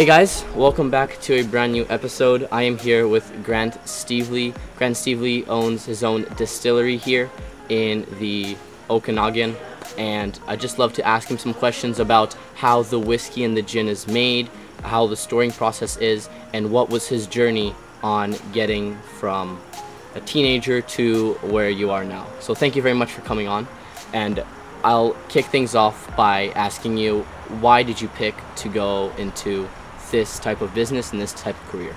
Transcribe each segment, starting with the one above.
Hey guys, welcome back to a brand new episode. I am here with Grant Stevely. Grant Stevely owns his own distillery here in the Okanagan, and I just love to ask him some questions about how the whiskey and the gin is made, how the storing process is, and what was his journey on getting from a teenager to where you are now. So thank you very much for coming on, and I'll kick things off by asking you why did you pick to go into this type of business and this type of career?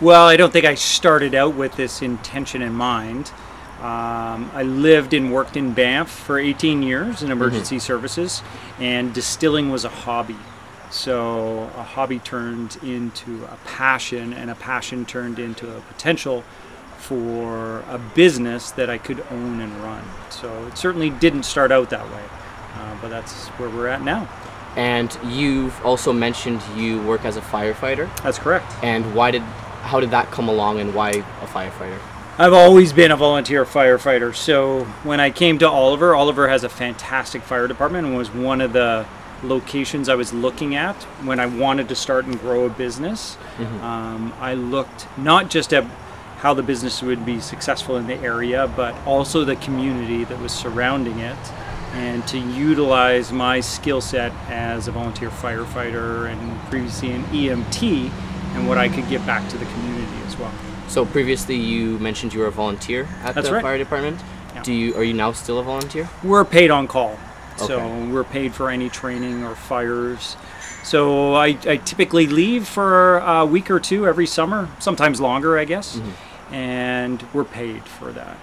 Well, I don't think I started out with this intention in mind. Um, I lived and worked in Banff for 18 years in emergency services, and distilling was a hobby. So a hobby turned into a passion, and a passion turned into a potential for a business that I could own and run. So it certainly didn't start out that way, uh, but that's where we're at now. And you've also mentioned you work as a firefighter. That's correct. And why did, how did that come along, and why a firefighter? I've always been a volunteer firefighter. So when I came to Oliver, Oliver has a fantastic fire department and was one of the locations I was looking at when I wanted to start and grow a business. Um, I looked not just at how the business would be successful in the area, but also the community that was surrounding it, and to utilize my skill set as a volunteer firefighter and previously an EMT, and what I could give back to the community as well. So previously you mentioned you were a volunteer at That's the right. fire department. Yeah. Do you are you now still a volunteer? We're paid on call. So Okay. we're paid for any training or fires. So I, I typically leave for a week or two every summer, sometimes longer, I guess. Mm-hmm. And we're paid for that.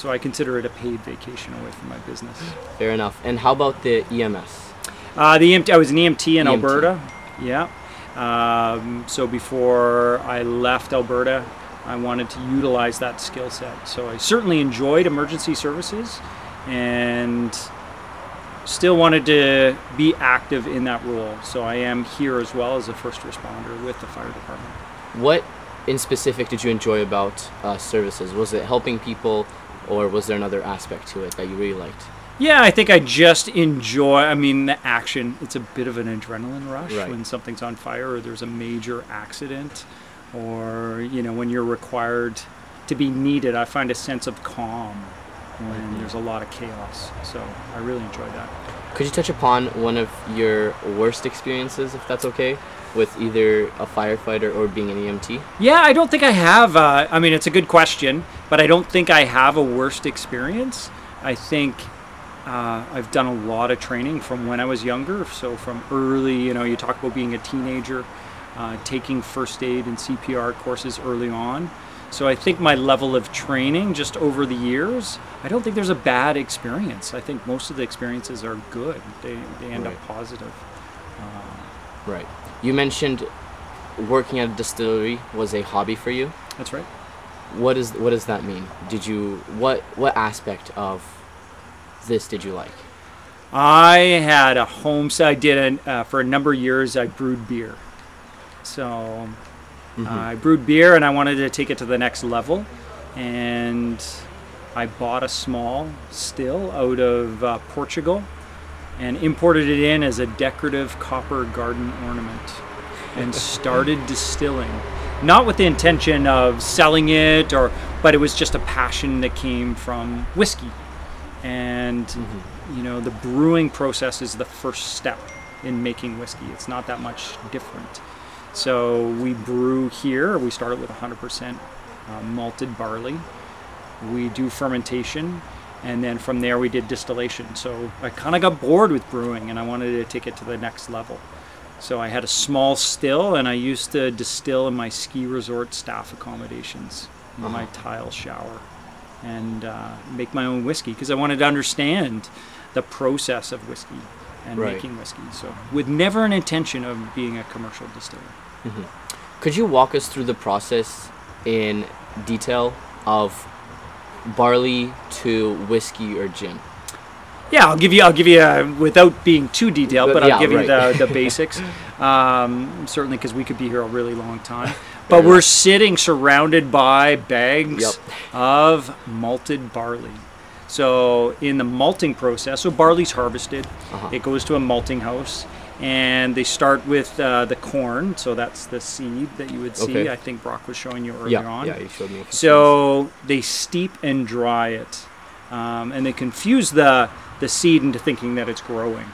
So I consider it a paid vacation away from my business. Fair enough. And how about the EMS? Uh, the EMT, I was an EMT in EMT. Alberta. Yeah. Um, so before I left Alberta, I wanted to utilize that skill set. So I certainly enjoyed emergency services and still wanted to be active in that role. So I am here as well as a first responder with the fire department. What in specific did you enjoy about uh, services? Was it helping people, or was there another aspect to it that you really liked? Yeah, I think I just enjoy. I mean, the action. It's a bit of an adrenaline rush Right. when something's on fire or there's a major accident, or you know when you're required to be needed. I find a sense of calm when mm-hmm. there's a lot of chaos. So I really enjoy that. Could you touch upon one of your worst experiences, if that's okay, with either a firefighter or being an EMT? Yeah, I don't think I have. Uh, I mean, it's a good question, but I don't think I have a worst experience. I think uh, I've done a lot of training from when I was younger. So, from early, you know, you talk about being a teenager, uh, taking first aid and CPR courses early on. So, I think my level of training just over the years, I don't think there's a bad experience. I think most of the experiences are good, they, they end Right. up positive. Right. You mentioned working at a distillery was a hobby for you. That's right. What is what does that mean? Did you what what aspect of this did you like? I had a home. So I did an, uh, for a number of years. I brewed beer. So uh, I brewed beer, and I wanted to take it to the next level. And I bought a small still out of uh, Portugal, and imported it in as a decorative copper garden ornament, and started distilling. Not with the intention of selling it, or but it was just a passion that came from whiskey. And you know the brewing process is the first step in making whiskey. It's not that much different. So we brew here. We start it with 100% uh, malted barley. We do fermentation and then from there we did distillation so i kind of got bored with brewing and i wanted to take it to the next level so i had a small still and i used to distill in my ski resort staff accommodations in my tile shower and uh, make my own whiskey because I wanted to understand the process of whiskey and Right. making whiskey. So, with never an intention of being a commercial distiller. Could you walk us through the process in detail of barley to whiskey or gin? Yeah, I'll give you. I'll give you uh, without being too detailed, But but I'll yeah, give you the, the basics. Um, certainly, because we could be here a really long time. But we're sitting surrounded by bags Yep. of malted barley. So in the malting process, so barley's harvested, Uh-huh. it goes to a malting house, and they start with uh, the corn. So that's the seed that you would see. Okay. I think Brock was showing you earlier Yeah, on. yeah, you showed me. So they steep and dry it, um, and they confuse the the seed into thinking that it's growing.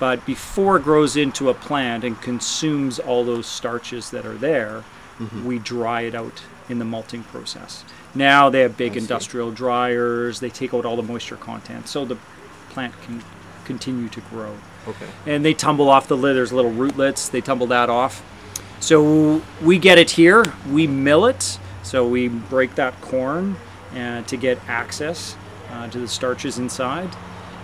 But before it grows into a plant and consumes all those starches that are there, Mm-hmm. we dry it out in the malting process. Now they have big I see. industrial dryers. They take out all the moisture content, so the plant can continue to grow. Okay. and they tumble off the lid. There's little rootlets. They tumble that off. So we get it here. We mill it. So we break that corn uh, to get access uh, to the starches inside.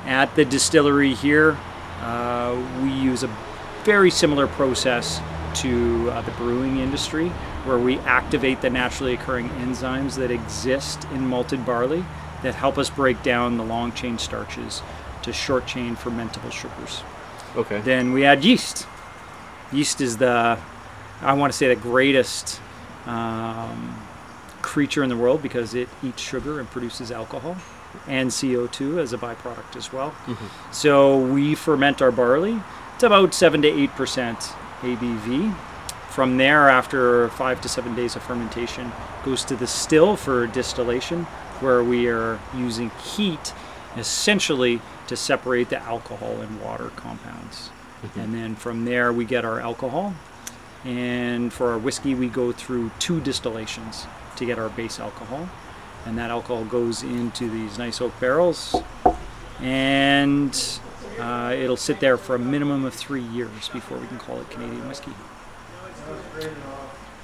At the distillery here, uh, we use a very similar process to uh, the brewing industry, where we activate the naturally occurring enzymes that exist in malted barley that help us break down the long chain starches to short chain fermentable sugars. Okay. Then we add yeast. Yeast is the, I want to say, the greatest um, creature in the world because it eats sugar and produces alcohol and CO2 as a byproduct as well. So we ferment our barley. It's about 7 to 8% ABV. From there, after five to seven days of fermentation, goes to the still for distillation, where we are using heat essentially to separate the alcohol and water compounds. And then from there, we get our alcohol. And for our whiskey, we go through two distillations to get our base alcohol. And that alcohol goes into these nice oak barrels. And uh, it'll sit there for a minimum of three years before we can call it Canadian whiskey.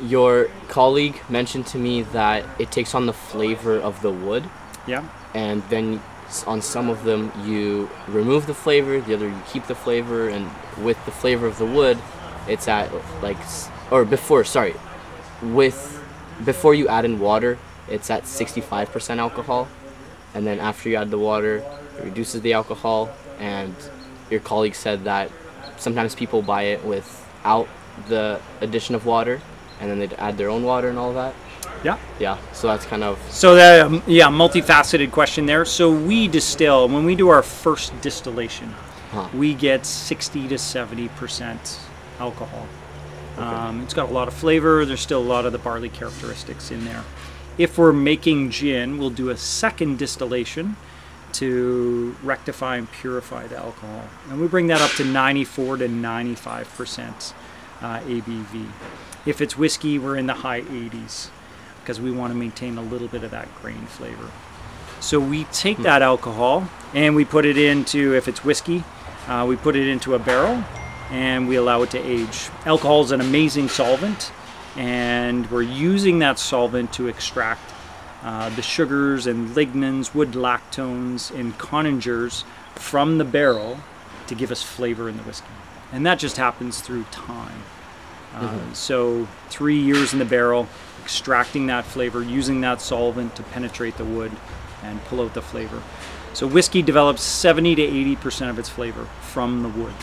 Your colleague mentioned to me that it takes on the flavor of the wood, Yeah. and then on some of them you remove the flavor, the other you keep the flavor, and with the flavor of the wood, it's at like, or before, sorry, with before you add in water, it's at 65% alcohol, and then after you add the water, it reduces the alcohol, and your colleague said that sometimes people buy it without the addition of water, and then they'd add their own water and all that. Yeah. Yeah, so that's kind of So that um, yeah, multifaceted question there. So we distill when we do our first distillation, Huh. we get 60 to 70 percent alcohol. Um, it's got a lot of flavor. There's still a lot of the barley characteristics in there. If we're making gin, we'll do a second distillation to rectify and purify the alcohol, and we bring that up to 94 to 95 percent uh, ABV. If it's whiskey, we're in the high 80s because we want to maintain a little bit of that grain flavor. So we take that alcohol and we put it into, if it's whiskey, uh, we put it into a barrel and we allow it to age. Alcohol is an amazing solvent, and we're using that solvent to extract uh, the sugars and lignans, wood lactones, and congeners from the barrel to give us flavor in the whiskey. And that just happens through time. Uh, So, three years in the barrel, extracting that flavor, using that solvent to penetrate the wood and pull out the flavor. So, whiskey develops 70 to 80% of its flavor from the wood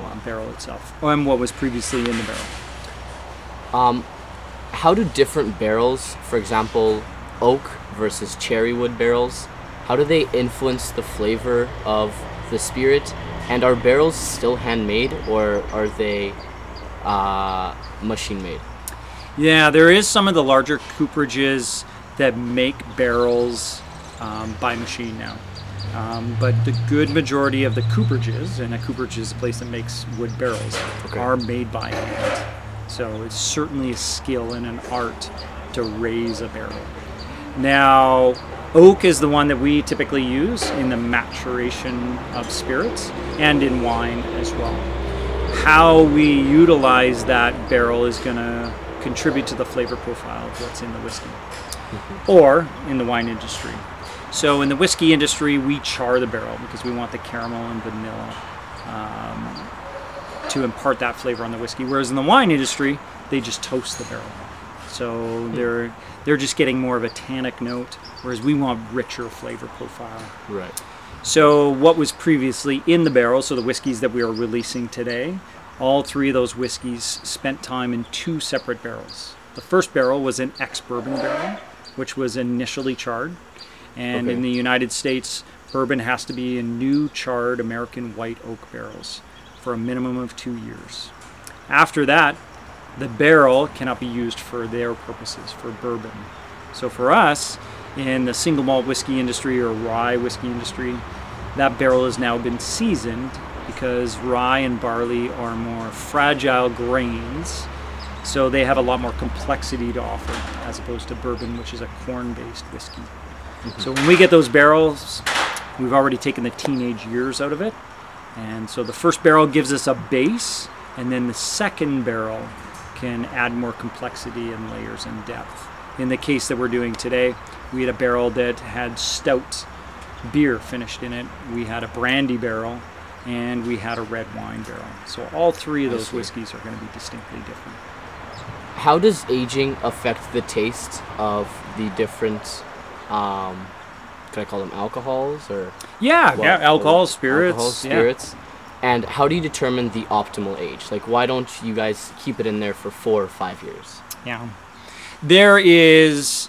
uh, barrel itself, and what was previously in the barrel. Um, how do different barrels, for example, oak versus cherry wood barrels, how do they influence the flavor of the spirit? And are barrels still handmade or are they uh, machine made? Yeah, there is some of the larger cooperages that make barrels um, by machine now. Um, but the good majority of the cooperages, and a cooperage is a place that makes wood barrels, Okay. are made by hand. So it's certainly a skill and an art to raise a barrel. Now, oak is the one that we typically use in the maturation of spirits and in wine as well. How we utilize that barrel is going to contribute to the flavor profile of what's in the whiskey or in the wine industry. So, in the whiskey industry, we char the barrel because we want the caramel and vanilla um, to impart that flavor on the whiskey. Whereas in the wine industry, they just toast the barrel. So they're they're just getting more of a tannic note, whereas we want richer flavor profile. Right. So what was previously in the barrel, so the whiskeys that we are releasing today, all three of those whiskeys spent time in two separate barrels. The first barrel was an ex-bourbon barrel, which was initially charred, and Okay. in the United States, bourbon has to be in new charred American white oak barrels for a minimum of two years. After that, the barrel cannot be used for their purposes, for bourbon. So for us, in the single malt whiskey industry or rye whiskey industry, that barrel has now been seasoned because rye and barley are more fragile grains, so they have a lot more complexity to offer as opposed to bourbon, which is a corn based whiskey. Mm-hmm. So when we get those barrels, we've already taken the teenage years out of it. And so the first barrel gives us a base, and then the second barrel can add more complexity and layers and depth. In the case that we're doing today, we had a barrel that had stout beer finished in it, we had a brandy barrel, and we had a red wine barrel. So all three of those whiskeys are going to be distinctly different. How does aging affect the taste of the different, um, can I call them alcohols or Yeah, well, yeah, alcohol, spirits, yeah. spirits? And how do you determine the optimal age? Like, why don't you guys keep it in there for four or five years? Yeah. There is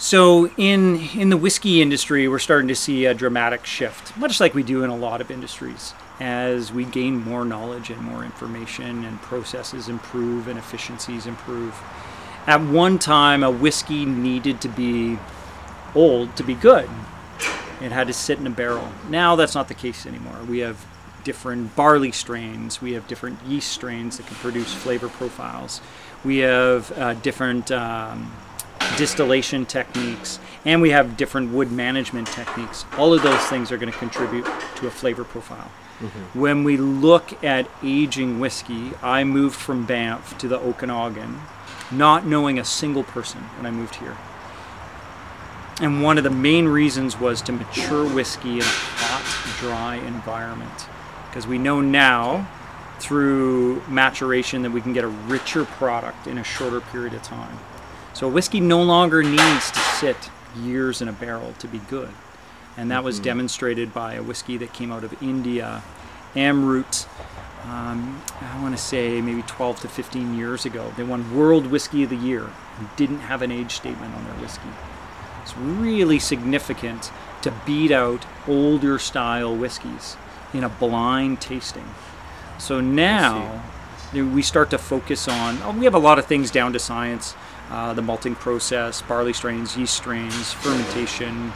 so in in the whiskey industry we're starting to see a dramatic shift, much like we do in a lot of industries. As we gain more knowledge and more information and processes improve and efficiencies improve. At one time a whiskey needed to be old to be good. It had to sit in a barrel. Now that's not the case anymore. We have different barley strains. We have different yeast strains that can produce flavor profiles. We have uh, different um, distillation techniques, and we have different wood management techniques. All of those things are going to contribute to a flavor profile. Mm-hmm. When we look at aging whiskey, I moved from Banff to the Okanagan, not knowing a single person when I moved here. And one of the main reasons was to mature whiskey in a hot, dry environment. Because we know now through maturation that we can get a richer product in a shorter period of time. So whiskey no longer needs to sit years in a barrel to be good. And that was demonstrated by a whiskey that came out of India, Amrut, um, I want to say maybe 12 to 15 years ago. They won World Whiskey of the Year and didn't have an age statement on their whiskey. It's really significant to beat out older style whiskeys in a blind tasting. So now we start to focus on, oh, we have a lot of things down to science uh, the malting process, barley strains, yeast strains, fermentation,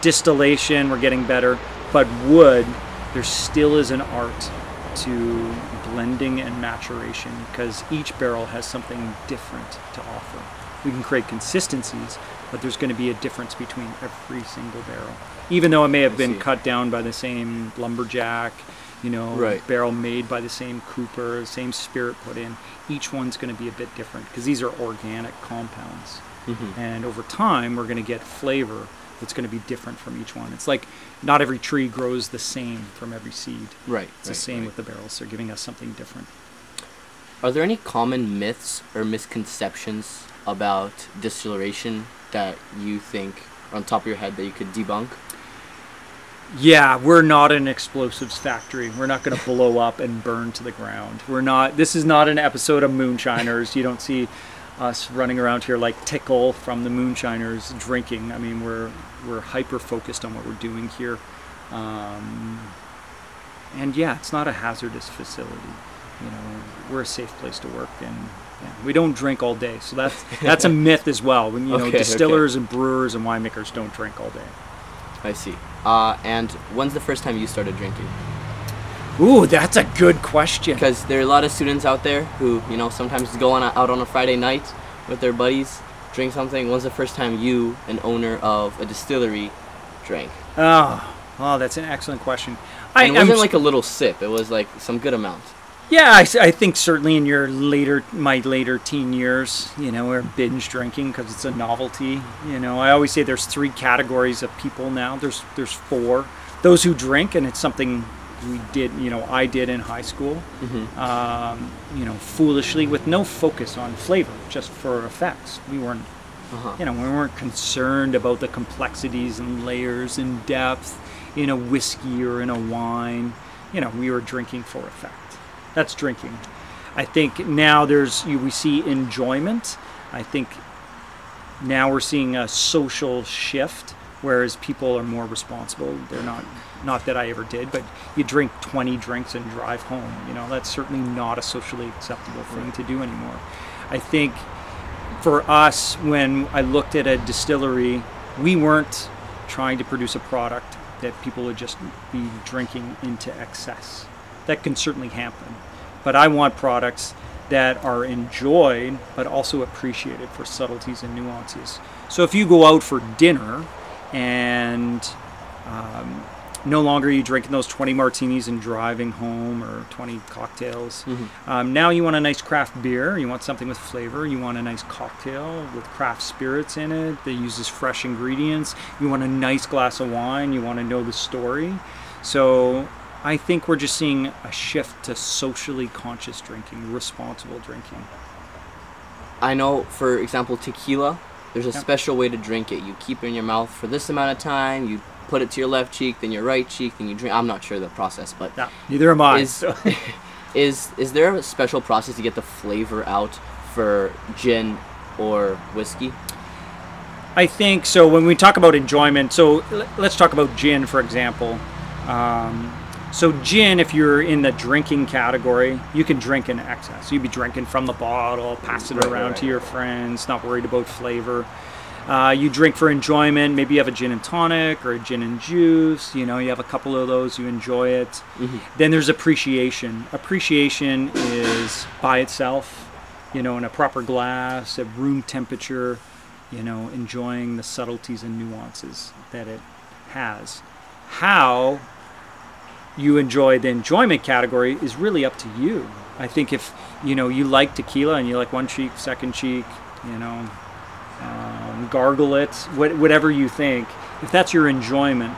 distillation, we're getting better. But wood, there still is an art to blending and maturation because each barrel has something different to offer. We can create consistencies, but there's going to be a difference between every single barrel. Even though it may have been cut down by the same lumberjack, you know, Right. barrel made by the same cooper, same spirit put in, each one's going to be a bit different because these are organic compounds. Mm-hmm. And over time, we're going to get flavor that's going to be different from each one. It's like not every tree grows the same from every seed. Right. It's the same with the barrels. They're giving us something different. Are there any common myths or misconceptions about distillation that you think are on top of your head that you could debunk? Yeah, we're not an explosives factory. We're not going to blow up and burn to the ground. We're not. This is not an episode of Moonshiners. You don't see us running around here like Tickle from the Moonshiners drinking. I mean, we're we're hyper focused on what we're doing here. Um, and yeah, it's not a hazardous facility. You know, we're a safe place to work, and yeah, we don't drink all day. So that's that's a myth as well. When you know, Okay, okay. distillers and brewers and winemakers don't drink all day. I see. Uh, and when's the first time you started drinking? Ooh, that's a good question. Because there are a lot of students out there who, you know, sometimes go on a, out on a Friday night with their buddies, drink something. When's the first time you, an owner of a distillery, drank? Oh, oh, that's an excellent question. I, And it wasn't s- like a little sip. It was like some good amount. Yeah, I think certainly in your later, my later teen years, you know, we're binge drinking because it's a novelty. You know, I always say there's three categories of people now. There's there's four. Those who drink, and it's something we did, you know, I did in high school. Um, you know, foolishly with no focus on flavor, just for effects. We weren't Uh-huh. you know, we weren't concerned about the complexities and layers and depth in a whiskey or in a wine. You know, we were drinking for effect. That's drinking. I think now there's you, we see enjoyment. I think now we're seeing a social shift, whereas people are more responsible. They're not Not that I ever did, but you drink 20 drinks and drive home. You know, that's certainly not a socially acceptable thing to do anymore. I think for us, when I looked at a distillery, we weren't trying to produce a product that people would just be drinking into excess. That can certainly happen. But I want products that are enjoyed but also appreciated for subtleties and nuances. So if you go out for dinner and um, no longer are you drinking those 20 martinis and driving home or 20 cocktails. Mm-hmm. Um, now you want a nice craft beer. You want something with flavor. You want a nice cocktail with craft spirits in it that uses fresh ingredients. You want a nice glass of wine. You want to know the story. So I think we're just seeing a shift to socially conscious drinking, responsible drinking. I know, for example, tequila. There's a Yeah. special way to drink it. You keep it in your mouth for this amount of time. You put it to your left cheek, then your right cheek, then you drink. I'm not sure the process, but Yeah, neither am I. is so- is is there a special process to get the flavor out for gin or whiskey? I think so. When we talk about enjoyment, so l- let's talk about gin, for example. Um, so gin, if you're in the drinking category, you can drink in excess. You'd be drinking from the bottle, pass it Right, around right, to right. your friends, not worried about flavor. Uh, you drink for enjoyment. Maybe you have a gin and tonic or a gin and juice. You know, you have a couple of those. You enjoy it. Then there's appreciation. Appreciation is by itself, you know, in a proper glass at room temperature, you know, enjoying the subtleties and nuances that it has. How you enjoy the enjoyment category is really up to you. I think if you know you like tequila and you like one cheek, second cheek, you know, um, gargle it, what, whatever you think. If that's your enjoyment,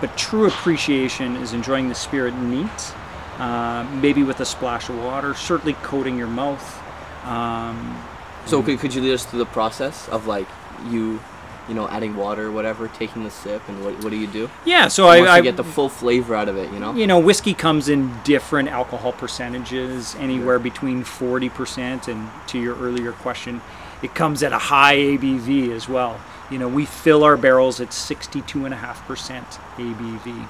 but true appreciation is enjoying the spirit neat, uh, maybe with a splash of water, certainly coating your mouth. Um, So could, could you lead us through the process of like you, you know, adding water or whatever, taking the sip, and what, what do you do? yeah, so I, I get the full flavor out of it, you know. you know, whiskey comes in different alcohol percentages, anywhere between 40% and to your earlier question, it comes at a high ABV as well. You know, we fill our barrels at 62.5% ABV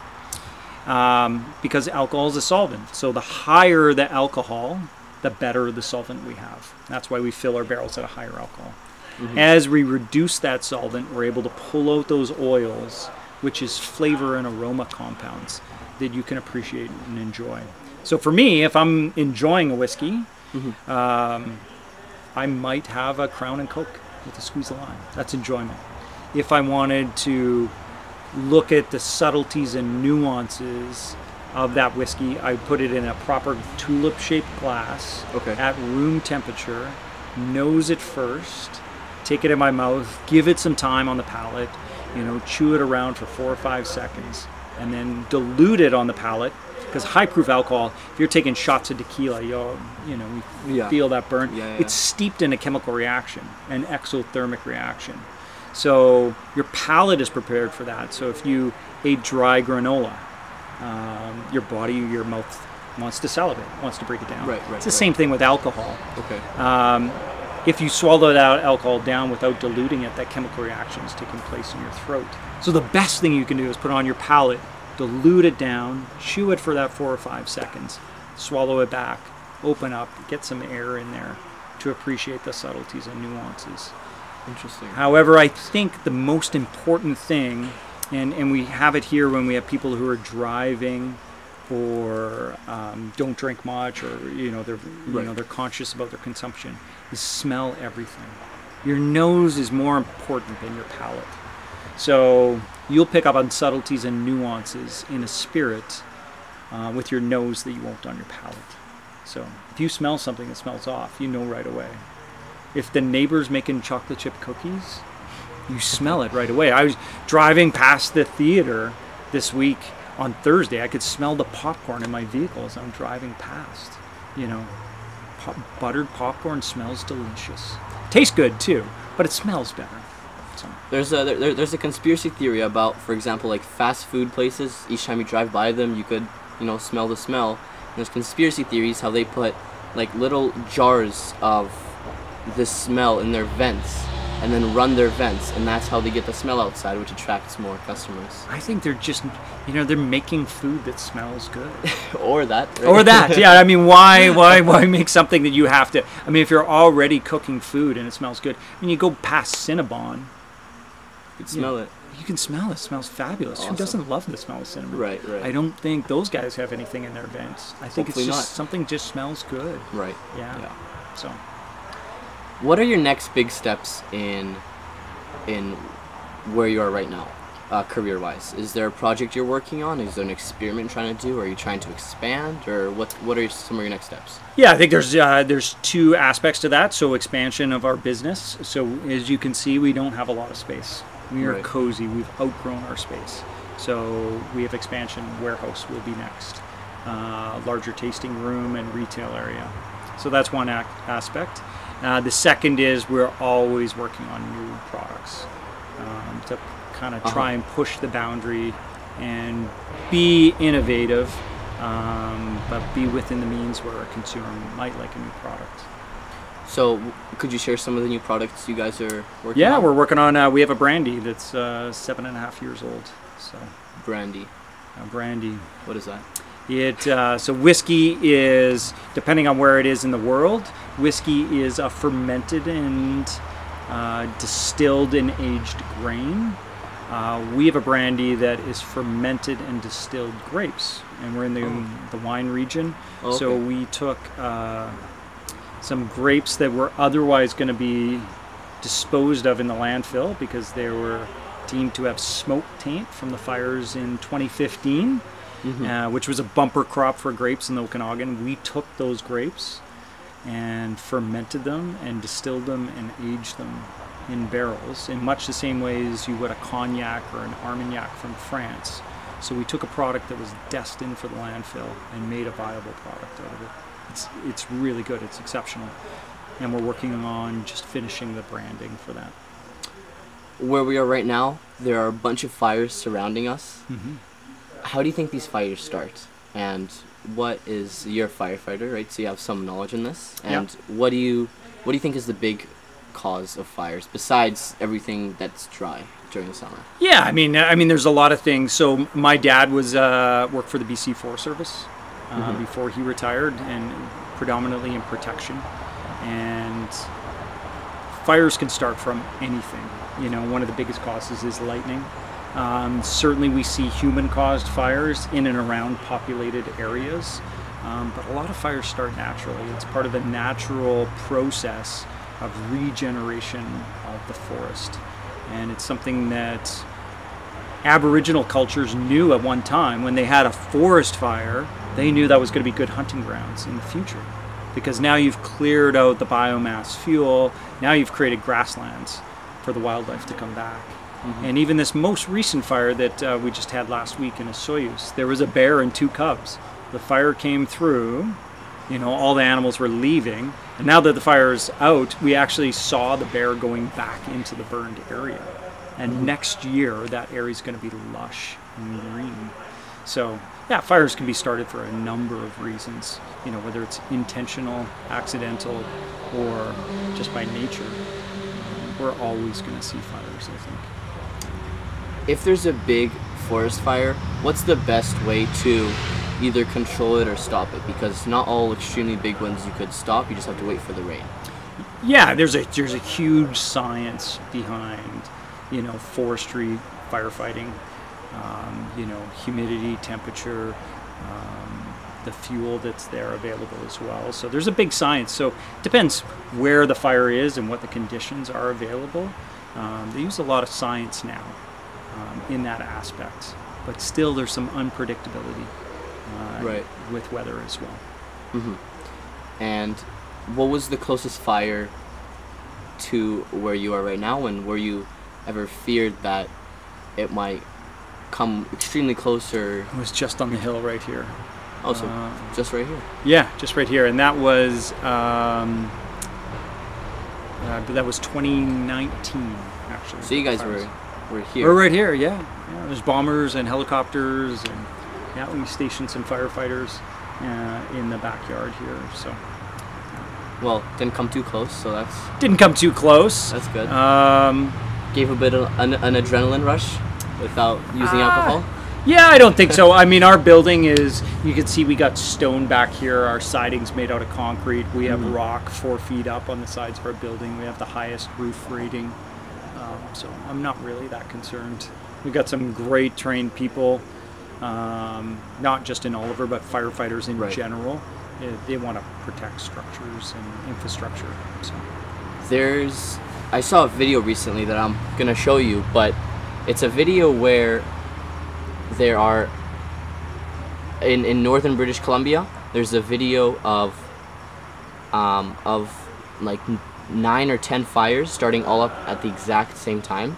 um, because alcohol is a solvent. So the higher the alcohol, the better the solvent we have. That's why we fill our barrels at a higher alcohol. As we reduce that solvent, we're able to pull out those oils, which is flavor and aroma compounds that you can appreciate and enjoy. So for me, if I'm enjoying a whiskey, um, I might have a Crown and Coke with a squeeze of lime. That's enjoyment. If I wanted to look at the subtleties and nuances of that whiskey, I put it in a proper tulip-shaped glass Okay. at room temperature, nose it first, take it in my mouth, give it some time on the palate, you know, chew it around for four or five seconds, and then dilute it on the palate. Because high proof alcohol, if you're taking shots of tequila, you'll, you know, you Yeah. feel that burn. Yeah, yeah, It's steeped in a chemical reaction, an exothermic reaction. So your palate is prepared for that. So if you ate dry granola, um, your body, your mouth wants to salivate, wants to break it down. Right, right, It's the right. same thing with alcohol. Okay. Um, if you swallow that alcohol down without diluting it, that chemical reaction is taking place in your throat. So the best thing you can do is put it on your palate, dilute it down, chew it for that four or five seconds, swallow it back, open up, get some air in there to appreciate the subtleties and nuances. Interesting. However, I think the most important thing, and, and we have it here when we have people who are driving or um, don't drink much or you know they're you Right. know they're conscious about their consumption, is smell everything. Your nose is more important than your palate. So you'll pick up on subtleties and nuances in a spirit uh, with your nose that you won't on your palate. So if you smell something that smells off, you know right away. If the neighbor's making chocolate chip cookies, you smell it right away. I was driving past the theater this week on Thursday. I could smell the popcorn in my vehicle as I'm driving past. You know, buttered popcorn smells delicious. Tastes good too, but it smells better. So, There's a there, there- there's a conspiracy theory about, for example, like fast food places. Each time you drive by them, you could, you know, smell the smell. And there's conspiracy theories how they put like little jars of the smell in their vents, and then run their vents, and that's how they get the smell outside, which attracts more customers. I think they're just, you know, they're making food that smells good. or that. right? or that, yeah. I mean, why, why, why make something that you have to? I mean, if you're already cooking food and it smells good, I mean, you go past Cinnabon, You can smell it. you can smell it. it smells fabulous. Who doesn't love the smell of cinnamon? Right, right. I don't think those guys have anything in their vents. I think Hopefully it's not. just something just smells good. Right. Yeah. Yeah. So. What are your next big steps in in where you are right now, uh, career wise? Is there a project you're working on? Is there an experiment you're trying to do? Are you trying to expand, or what? What are some of your next steps? Yeah, I think there's uh, there's two aspects to that. So expansion of our business. So as you can see, we don't have a lot of space. We are Right. cozy. We've outgrown our space. So we have expansion. Warehouse will be next. Uh, larger tasting room and retail area. So that's one ac- aspect. Uh, the second is we're always working on new products um, to kind of Uh-huh. try and push the boundary and be innovative, um, but be within the means where a consumer might like a new product. So, could you share some of the new products you guys are working Yeah, on? we're working on. Uh, we have a brandy that's uh, seven and a half years old. So brandy. a brandy. What is that? It uh, so whiskey is depending on where it is in the world. Whiskey is a fermented and uh, distilled and aged grain. Uh, we have a brandy that is fermented and distilled grapes, and we're in the the wine region. Oh, So we took uh, some grapes that were otherwise going to be disposed of in the landfill because they were deemed to have smoke taint from the fires in 2015 Mhm. uh, which was a bumper crop for grapes in the Okanagan. We took those grapes and fermented them and distilled them and aged them in barrels in much the same way as you would a cognac or an Armagnac from France. So we took a product that was destined for the landfill and made a viable product out of it. It's, it's really good. It's exceptional. And we're working on just finishing the branding for that. Where we are right now, there are a bunch of fires surrounding us. Mm-hmm. How do you think these fires start? And what is you're a firefighter, right? So you have some knowledge in this. Yeah. And what do you what do you think is the big cause of fires besides everything that's dry during the summer? Yeah, I mean, I mean, there's a lot of things. So my dad was uh, worked for the BC Forest Service uh, Mhm. before he retired, and predominantly in protection. And fires can start from anything. You know, one of the biggest causes is lightning. Um, certainly, we see human-caused fires in and around populated areas, um, but a lot of fires start naturally. It's part of the natural process of regeneration of the forest, and it's something that Aboriginal cultures knew at one time when they had a forest fire, they knew that was going to be good hunting grounds in the future. Because now you've cleared out the biomass fuel, now you've created grasslands for the wildlife to come back. And even this most recent fire that uh, we just had last week in Osoyoos, there was a bear and two cubs. The fire came through, you know, all the animals were leaving, and now that the fire is out, we actually saw the bear going back into the burned area. And next year, that area is going to be lush and green. So, yeah, fires can be started for a number of reasons, you know, whether it's intentional, accidental, or just by nature. We're always going to see fires, I think. If there's a big forest fire, what's the best way to either control it or stop it? Because not all extremely big ones you could stop, you just have to wait for the rain. Yeah, there's a there's a huge science behind, you know, forestry firefighting. Um, you know, humidity, temperature, um, the fuel that's there available as well. So there's a big science. So it depends where the fire is and what the conditions are available. Um, they use a lot of science now um, in that aspect, but still there's some unpredictability uh, Right. with weather as well. hmm And what was the closest fire to where you are right now? And were you ever feared that it might come extremely closer? It was just on the hill right here. Also, Uh, just right here. Yeah, just right here, and that was um, uh, that was 2019 actually. So you guys Fires. were were here. We're right here, yeah. yeah. There's bombers and helicopters, and yeah, we stationed some firefighters uh, in the backyard here. So Well, didn't come too close, so that's Didn't come too close. that's good. Um, Gave a bit of an, an adrenaline rush without using Ah. alcohol. yeah, I don't think so. I mean, our building is, you can see we got stone back here. Our siding's made out of concrete. We have Mhm. rock four feet up on the sides of our building. We have the highest roof rating. Um, so I'm not really that concerned. We've got some great trained people, um, not just in Oliver, but firefighters in Right. general. They want to protect structures and infrastructure. So. There's I saw a video recently that I'm gonna show you, but it's a video where there are in in northern British Columbia. There's a video of um, of like nine or ten fires starting all up at the exact same time,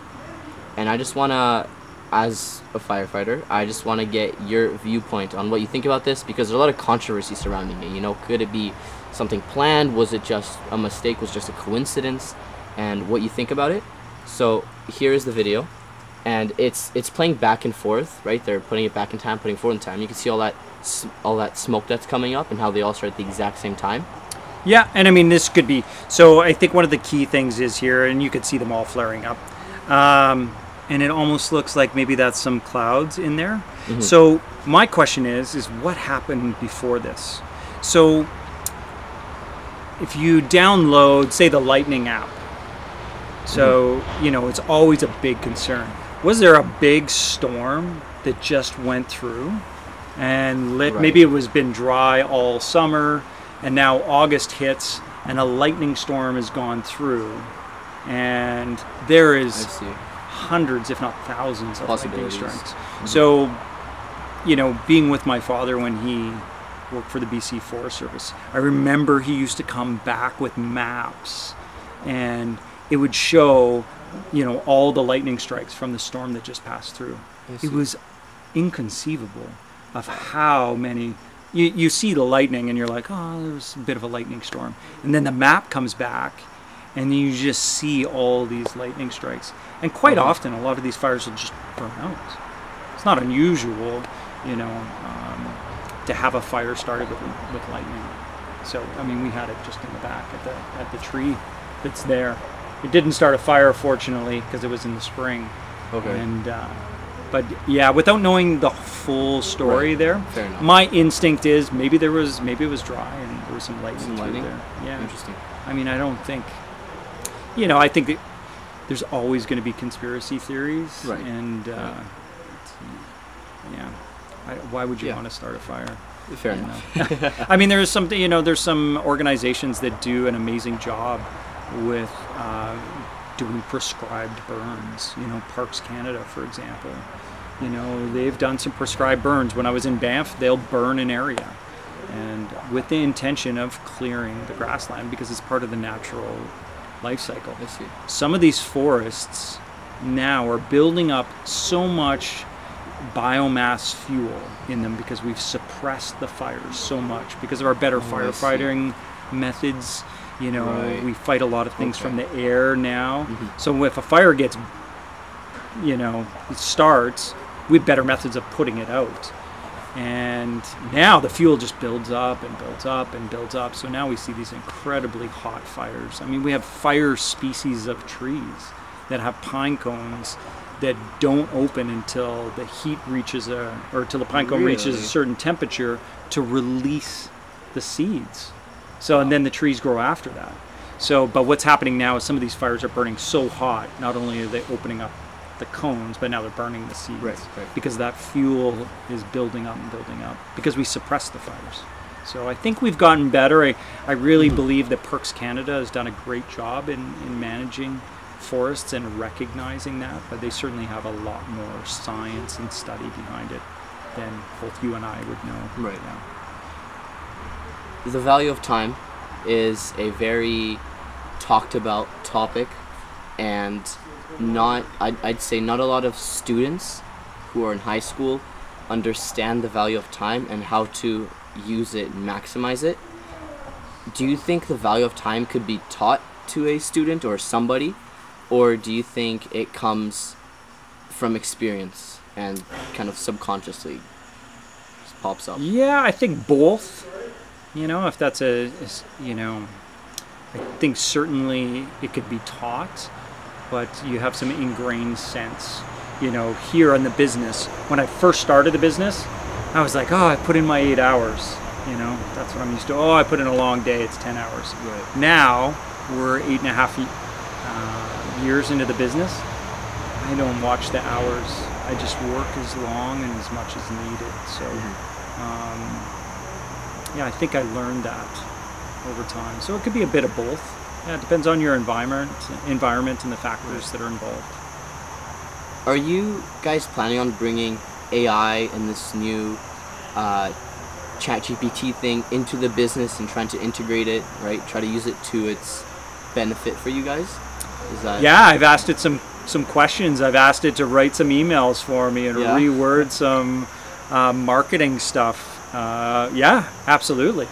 and I just wanna, as a firefighter, I just wanna get your viewpoint on what you think about this because there's a lot of controversy surrounding it. You know, could it be something planned? Was it just a mistake? Was just a coincidence? And what you think about it? So here is the video, and it's it's playing back and forth, right? They're putting it back in time, putting forward in time. You can see all that all that smoke that's coming up, and how they all start at the exact same time. Yeah, and I mean this could be. So I think one of the key things is here, and you could see them all flaring up, um, and it almost looks like maybe that's some clouds in there. So my question is, is what happened before this? So if you download, say, the Lightning app, so you know it's always a big concern. Was there a big storm that just went through and lit? Right. Maybe it was been dry all summer, and now August hits, and a lightning storm has gone through, and there is hundreds, if not thousands, of lightning strikes. So, you know, being with my father when he worked for the BC Forest Service, I remember he used to come back with maps, and it would show, you know, all the lightning strikes from the storm that just passed through. It was inconceivable of how many. You, you see the lightning and you're like, oh, there was a bit of a lightning storm. And then the map comes back and you just see all these lightning strikes. And quite Uh-huh. often, a lot of these fires will just burn out. It's not unusual, you know, um, to have a fire started with, with lightning. So, I mean, we had it just in the back at the, at the tree that's there. It didn't start a fire, fortunately, because it was in the spring. Okay. And uh, but yeah, without knowing the full story Right. there, Fair enough. my instinct is maybe there was maybe it was dry and there was some lightning, Some there. Yeah. Interesting. I mean, I don't think. You know, I think that there's always going to be conspiracy theories, Right. and uh, Yeah. yeah. I, why would you Yeah. want to start a fire? Fair you enough. I mean, there's some, you know, there's some organizations that do an amazing job with uh, doing prescribed burns. You know, Parks Canada, for example. You know, they've done some prescribed burns. When I was in Banff, they'll burn an area, and with the intention of clearing the grassland because it's part of the natural life cycle I see. some of these forests now are building up so much biomass fuel in them because we've suppressed the fires so much because of our better Oh, firefighting methods you know Right. we fight a lot of things from the air now Mhm. so if a fire gets you know it starts we have better methods of putting it out and now the fuel just builds up and builds up and builds up. So now we see these incredibly hot fires. I mean, we have fire species of trees that have pine cones that don't open until the heat reaches a, or until the pine cone reaches a certain temperature to release the seeds. So, and then the trees grow after that. So, but what's happening now is some of these fires are burning so hot, not only are they opening up the cones, but now they're burning the seeds Right, right. because that fuel is building up and building up because we suppress the fires. So I think we've gotten better. I, I really Mm-hmm. believe that Parks Canada has done a great job in, in managing forests and recognizing that, but they certainly have a lot more science and study behind it than both you and I would know. Right. now. the value of time is a very talked about topic and not I'd, I'd say not a lot of students who are in high school understand the value of time and how to use it and maximize it. Do you think the value of time could be taught to a student or somebody? Or do you think it comes from experience and kind of subconsciously pops up? Yeah, I think both. You know, if that's a, you know, I think certainly it could be taught, but you have some ingrained sense. You know, here in the business, when I first started the business, I was like, oh, I put in my eight hours. You know, that's what I'm used to. Oh, I put in a long day, it's 10 hours. Right. Now, we're eight and a half uh, years into the business. I don't watch the hours. I just work as long and as much as needed. So, um, yeah, I think I learned that over time. So it could be a bit of both. Yeah, it depends on your environment, environment, and the factors that are involved. Are you guys planning on bringing AI and this new uh, ChatGPT thing into the business and trying to integrate it, right? Try to use it to its benefit for you guys. Is that Yeah, I've asked it some some questions. I've asked it to write some emails for me and Yeah. reword some uh, marketing stuff. Uh, yeah, absolutely.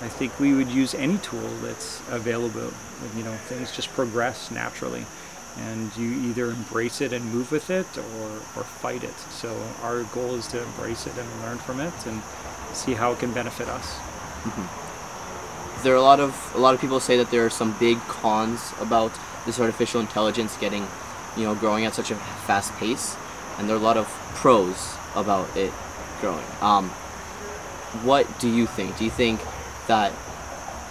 I think we would use any tool that's available. You know, things just progress naturally, and you either embrace it and move with it, or or fight it. So our goal is to embrace it and learn from it, and see how it can benefit us. there are a lot of a lot of people say that there are some big cons about this artificial intelligence getting, you know, growing at such a fast pace, and there are a lot of pros about it growing. Um, what do you think? Do you think that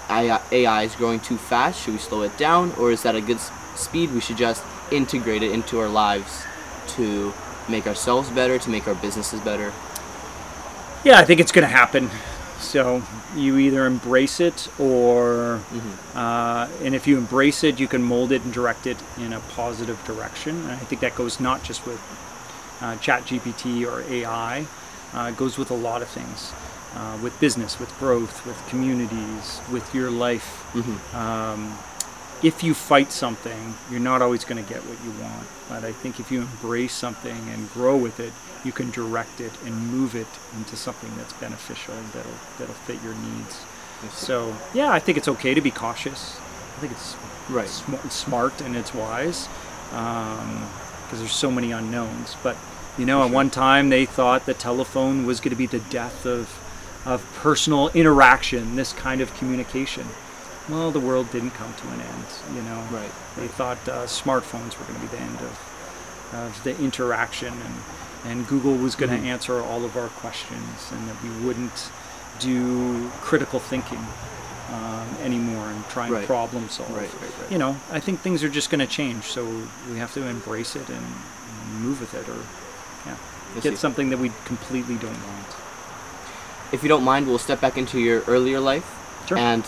AI, AI is growing too fast? Should we slow it down, or is that a good speed? We should just integrate it into our lives to make ourselves better, to make our businesses better. Yeah, I think it's going to happen. So you either embrace it or, uh, and if you embrace it, you can mold it and direct it in a positive direction. And I think that goes not just with uh, ChatGPT or AI, uh, it goes with a lot of things, uh, with business, with growth, with communities, with your life. Um, if you fight something, you're not always going to get what you want. But I think if you embrace something and grow with it, you can direct it and move it into something that's beneficial that'll that'll fit your needs. So yeah, I think it's okay to be cautious. I think it's Right. sm- smart and it's wise because there's so many unknowns. But you know, at one time they thought the telephone was going to be the death of of personal interaction, this kind of communication. Well, the world didn't come to an end. You know, Right, They thought uh, smartphones were going to be the end of of the interaction, and and Google was going to Mhm. answer all of our questions, and that we wouldn't do critical thinking um, anymore and try and Right. problem solve Right, right, right. you know, I think things are just going to change. So we have to embrace it and, and move with it, or yeah, I get see. something that we completely don't want. If you don't mind, we'll step back into your earlier life. Sure. And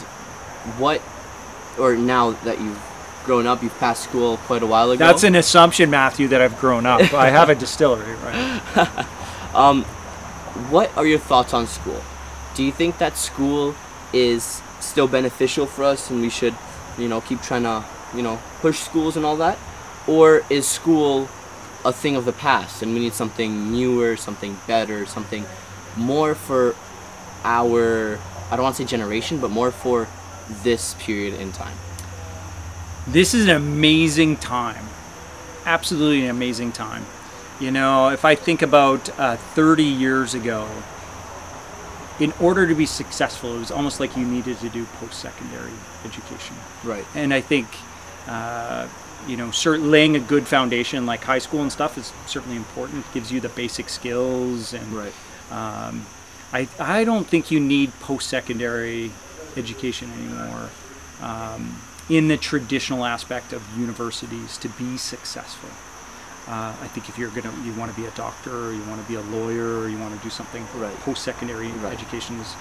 what, or now that you've grown up, you've passed school quite a while ago. That's an assumption, Matthew, that I've grown up. I have a distillery, right? Um, what are your thoughts on school? Do you think that school is still beneficial for us and we should, you know, keep trying to, you know, push schools and all that? Or is school a thing of the past and we need something newer, something better, something more for our, I don't want to say generation, but more for this period in time? This is an amazing time. Absolutely an amazing time. You know, if I think about uh, 30 years ago, in order to be successful, it was almost like you needed to do post secondary education. Right. and I think uh, you know, cert- laying a good foundation like high school and stuff is certainly important. It gives you the basic skills, and Right. um, I I don't think you need post secondary education anymore um, in the traditional aspect of universities to be successful. Uh, I think if you're gonna you want to be a doctor, or you want to be a lawyer, or you want to do something Right. post secondary Right. education is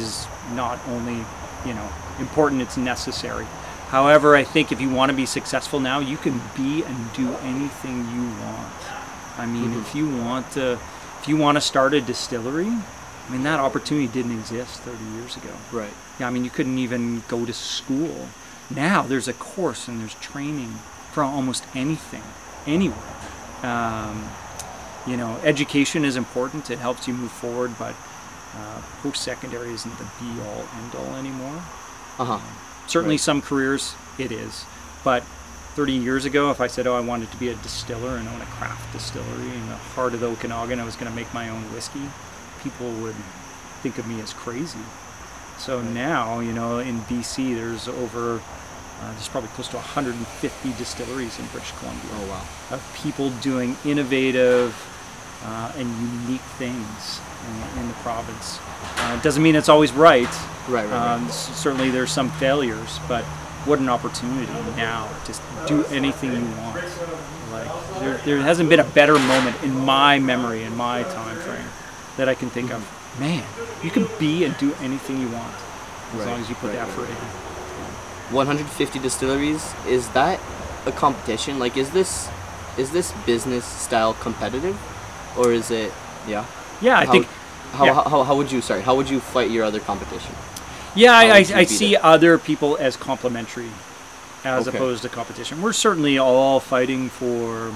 is not only you know important, it's necessary. However, I think if you want to be successful now, you can be and do anything you want. I mean, Mhm. if you want to, if you want to start a distillery, I mean that opportunity didn't exist 30 years ago. Right. Yeah, I mean, you couldn't even go to school. Now there's a course and there's training for almost anything, anywhere. Um, you know, education is important. It helps you move forward, but uh, post-secondary isn't the be-all, end-all anymore. Uh huh. Certainly, Right. some careers it is, but 30 years ago, if I said, "Oh, I wanted to be a distiller and own a craft distillery in the heart of the Okanagan, I was going to make my own whiskey," people would think of me as crazy. So Right. now, you know, in BC, there's over Uh, there's probably close to 150 distilleries in British Columbia Oh wow. of people doing innovative uh, and unique things in, in the province. Uh, it doesn't mean it's always right. Right, right. Um, certainly, there's some failures, but what an opportunity now to do anything you want. Like there, there hasn't been a better moment in my memory, in my time frame, that I can think of. Man, you can be and do anything you want as Right, long as you put right, the right, effort in. 150 distilleries. Is that a competition? Like, is this is this business style competitive, or is it? Yeah. Yeah, I How- think. How, yeah. how, how, how would you sorry? How would you fight your other competition? Yeah, I, I, I see it? other people as complementary as Okay. opposed to competition. We're certainly all fighting for,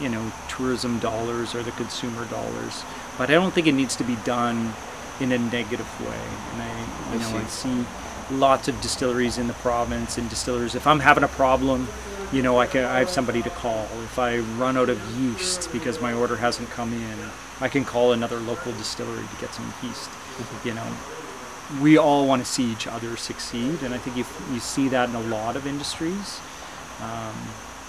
you know, tourism dollars or the consumer dollars, but I don't think it needs to be done in a negative way. And I, you I know, I see. lots of distilleries in the province and distillers. If I'm having a problem, you know, I can I have somebody to call. If I run out of yeast because my order hasn't come in, I can call another local distillery to get some yeast. You know, we all want to see each other succeed, and I think you you see that in a lot of industries. Um,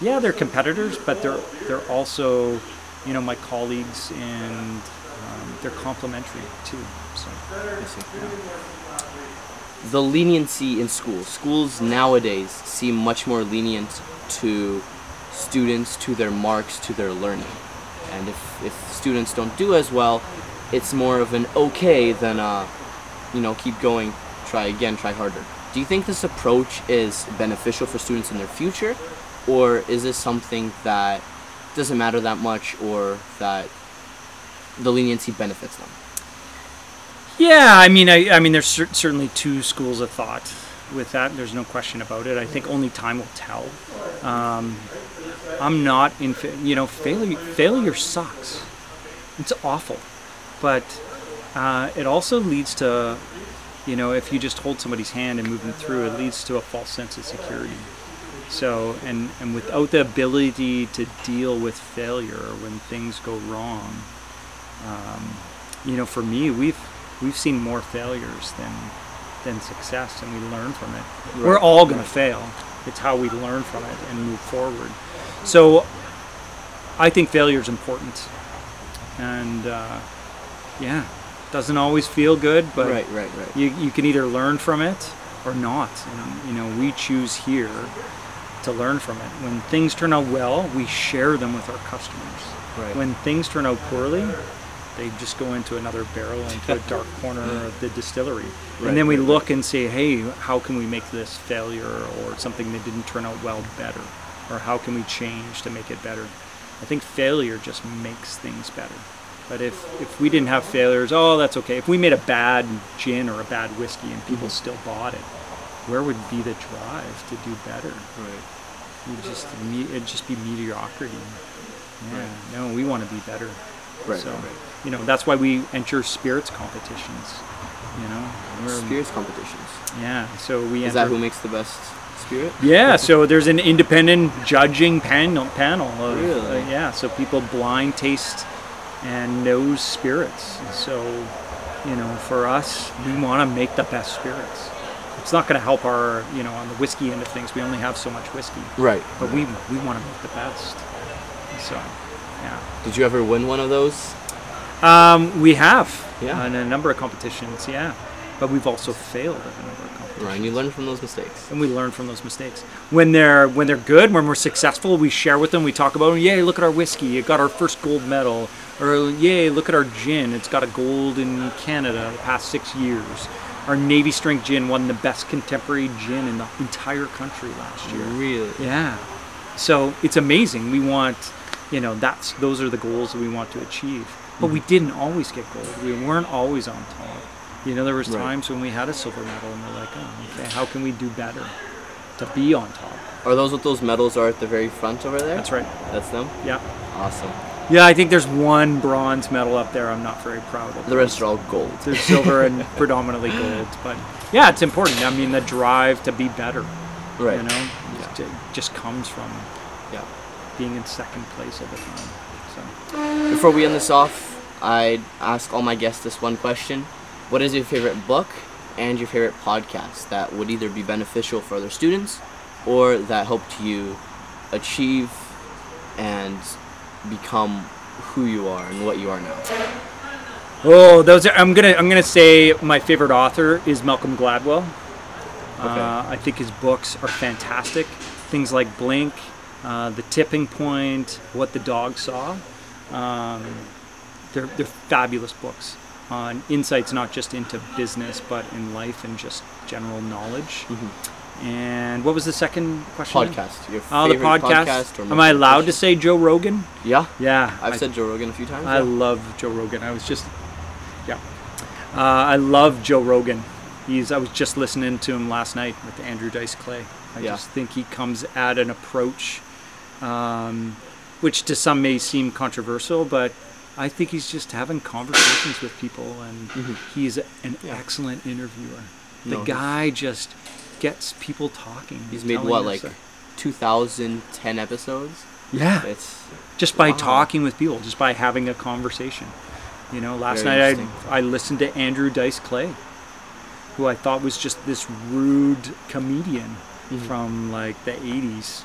yeah, they're competitors, but they're they're also, you know, my colleagues, and um, they're complementary too. So see. The leniency in schools. Schools nowadays seem much more lenient to students, to their marks, to their learning. And if, if students don't do as well, it's more of an okay than a, you know, keep going, try again, try harder. Do you think this approach is beneficial for students in their future? Or is this something that doesn't matter that much or that the leniency benefits them? yeah, I mean, I, I mean, there's cer- certainly two schools of thought with that. There's no question about it. I think only time will tell. Um, I'm not in, fa- you know, failure. Failure sucks. It's awful, but uh, it also leads to, you know, if you just hold somebody's hand and move them through, it leads to a false sense of security. So, and and without the ability to deal with failure when things go wrong, um, you know, for me, we've we've seen more failures than than success, and we learn from it. We're all going right. to fail. It's how we learn from it and move forward. So, I think failure is important, and uh, yeah, doesn't always feel good, but right, right, right. you, you can either learn from it or not. And, you know, we choose here to learn from it. When things turn out well, we share them with our customers. Right. When things turn out poorly, they just go into another barrel, into a dark corner of the distillery. Right, and then we right, look and say, hey, how can we make this failure or something that didn't turn out well better? Or how can we change to make it better? I think failure just makes things better. But if, if we didn't have failures, oh, that's okay. If we made a bad gin or a bad whiskey and people Mm-hmm. still bought it, where would be the drive to do better? Right. You'd just it'd just be mediocrity. Yeah, Right. no, we want to be better. Right, so, right, right. You know, that's why we enter spirits competitions. You know, Spirits competitions. Yeah, so we Is enter. that who makes the best spirit? Yeah, so there's an independent judging panel. Panel. Of, Really? uh, yeah, so people blind taste and nose spirits. So, you know, for us, we want to make the best spirits. It's not going to help our, you know, on the whiskey end of things. We only have so much whiskey, Right. but we we want to make the best. So, yeah. Did you ever win one of those? Um, we have Yeah. in a number of competitions, yeah, but we've also failed at a number of competitions. Right. And you learn from those mistakes. and we learn from those mistakes. When they're when they're good, when we're successful, we share with them. We talk about, yay, look at our whiskey, it got our first gold medal, or yay, look at our gin, it's got a gold in Canada the past six years. Our Navy Strength gin won the best contemporary gin in the entire country last year. Really? Yeah. So it's amazing. We want, you know, that's those are the goals that we want to achieve. But we didn't always get gold. We weren't always on top. You know, there was Right. times when we had a silver medal and we're like, oh, okay, how can we do better to be on top? Are those what those medals are at the very front over there? That's right. That's them? Yeah. Awesome. Yeah, I think there's one bronze medal up there. I'm not very proud of. The rest are all gold. There's silver and predominantly gold, but yeah, it's important. I mean, the drive to be better, Right. you know, Yeah. just, just comes from Yeah. being in second place at the time. So. Before we end this off, I'd ask all my guests this one question. What is your favorite book and your favorite podcast that would either be beneficial for other students or that helped you achieve and become who you are and what you are now? Oh, those are, I'm gonna I'm gonna say my favorite author is Malcolm Gladwell. Uh, I think his books are fantastic. Things like Blink, uh, The Tipping Point, What the Dog Saw. Um, they're they're fabulous books on insights not just into business but in life and just general knowledge. And what was the second question? Podcast. Your Oh, the podcast. or Am I allowed to say Joe Rogan? Yeah. Yeah, I've I- said Joe Rogan a few times. I yeah. love Joe Rogan. I was just, yeah, uh, I love Joe Rogan. He's. I was just listening to him last night with Andrew Dice Clay. I Yeah. just think he comes at an approach, um, which to some may seem controversial, but I think he's just having conversations with people, and he's an Mm-hmm. Yeah. excellent interviewer. The No, guy just gets people talking. He's made what, like story. 2010 episodes? yeah, It's just by Wow. talking with people, just by having a conversation. You know, last Very night. I, I listened to Andrew Dice Clay, who I thought was just this rude comedian Mm-hmm. from like the 80s.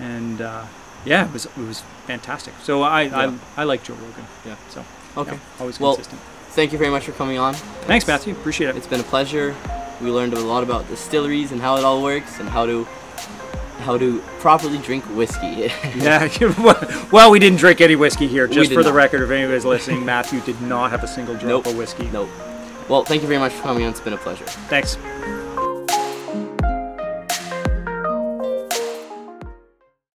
And uh, yeah, it was, it was fantastic. So I, Yeah. I, I like Joe Rogan. Yeah. So, Okay. yeah, always Well, consistent. thank you very much for coming on. Thanks, It's- Matthew. Appreciate it. It's been a pleasure. We learned a lot about distilleries and how it all works and how to how to properly drink whiskey. Yeah. well, we didn't drink any whiskey here. Just for the not. record, if anybody's listening, Matthew did not have a single drop Nope. of whiskey. nope. Well, thank you very much for coming on. It's been a pleasure. Thanks.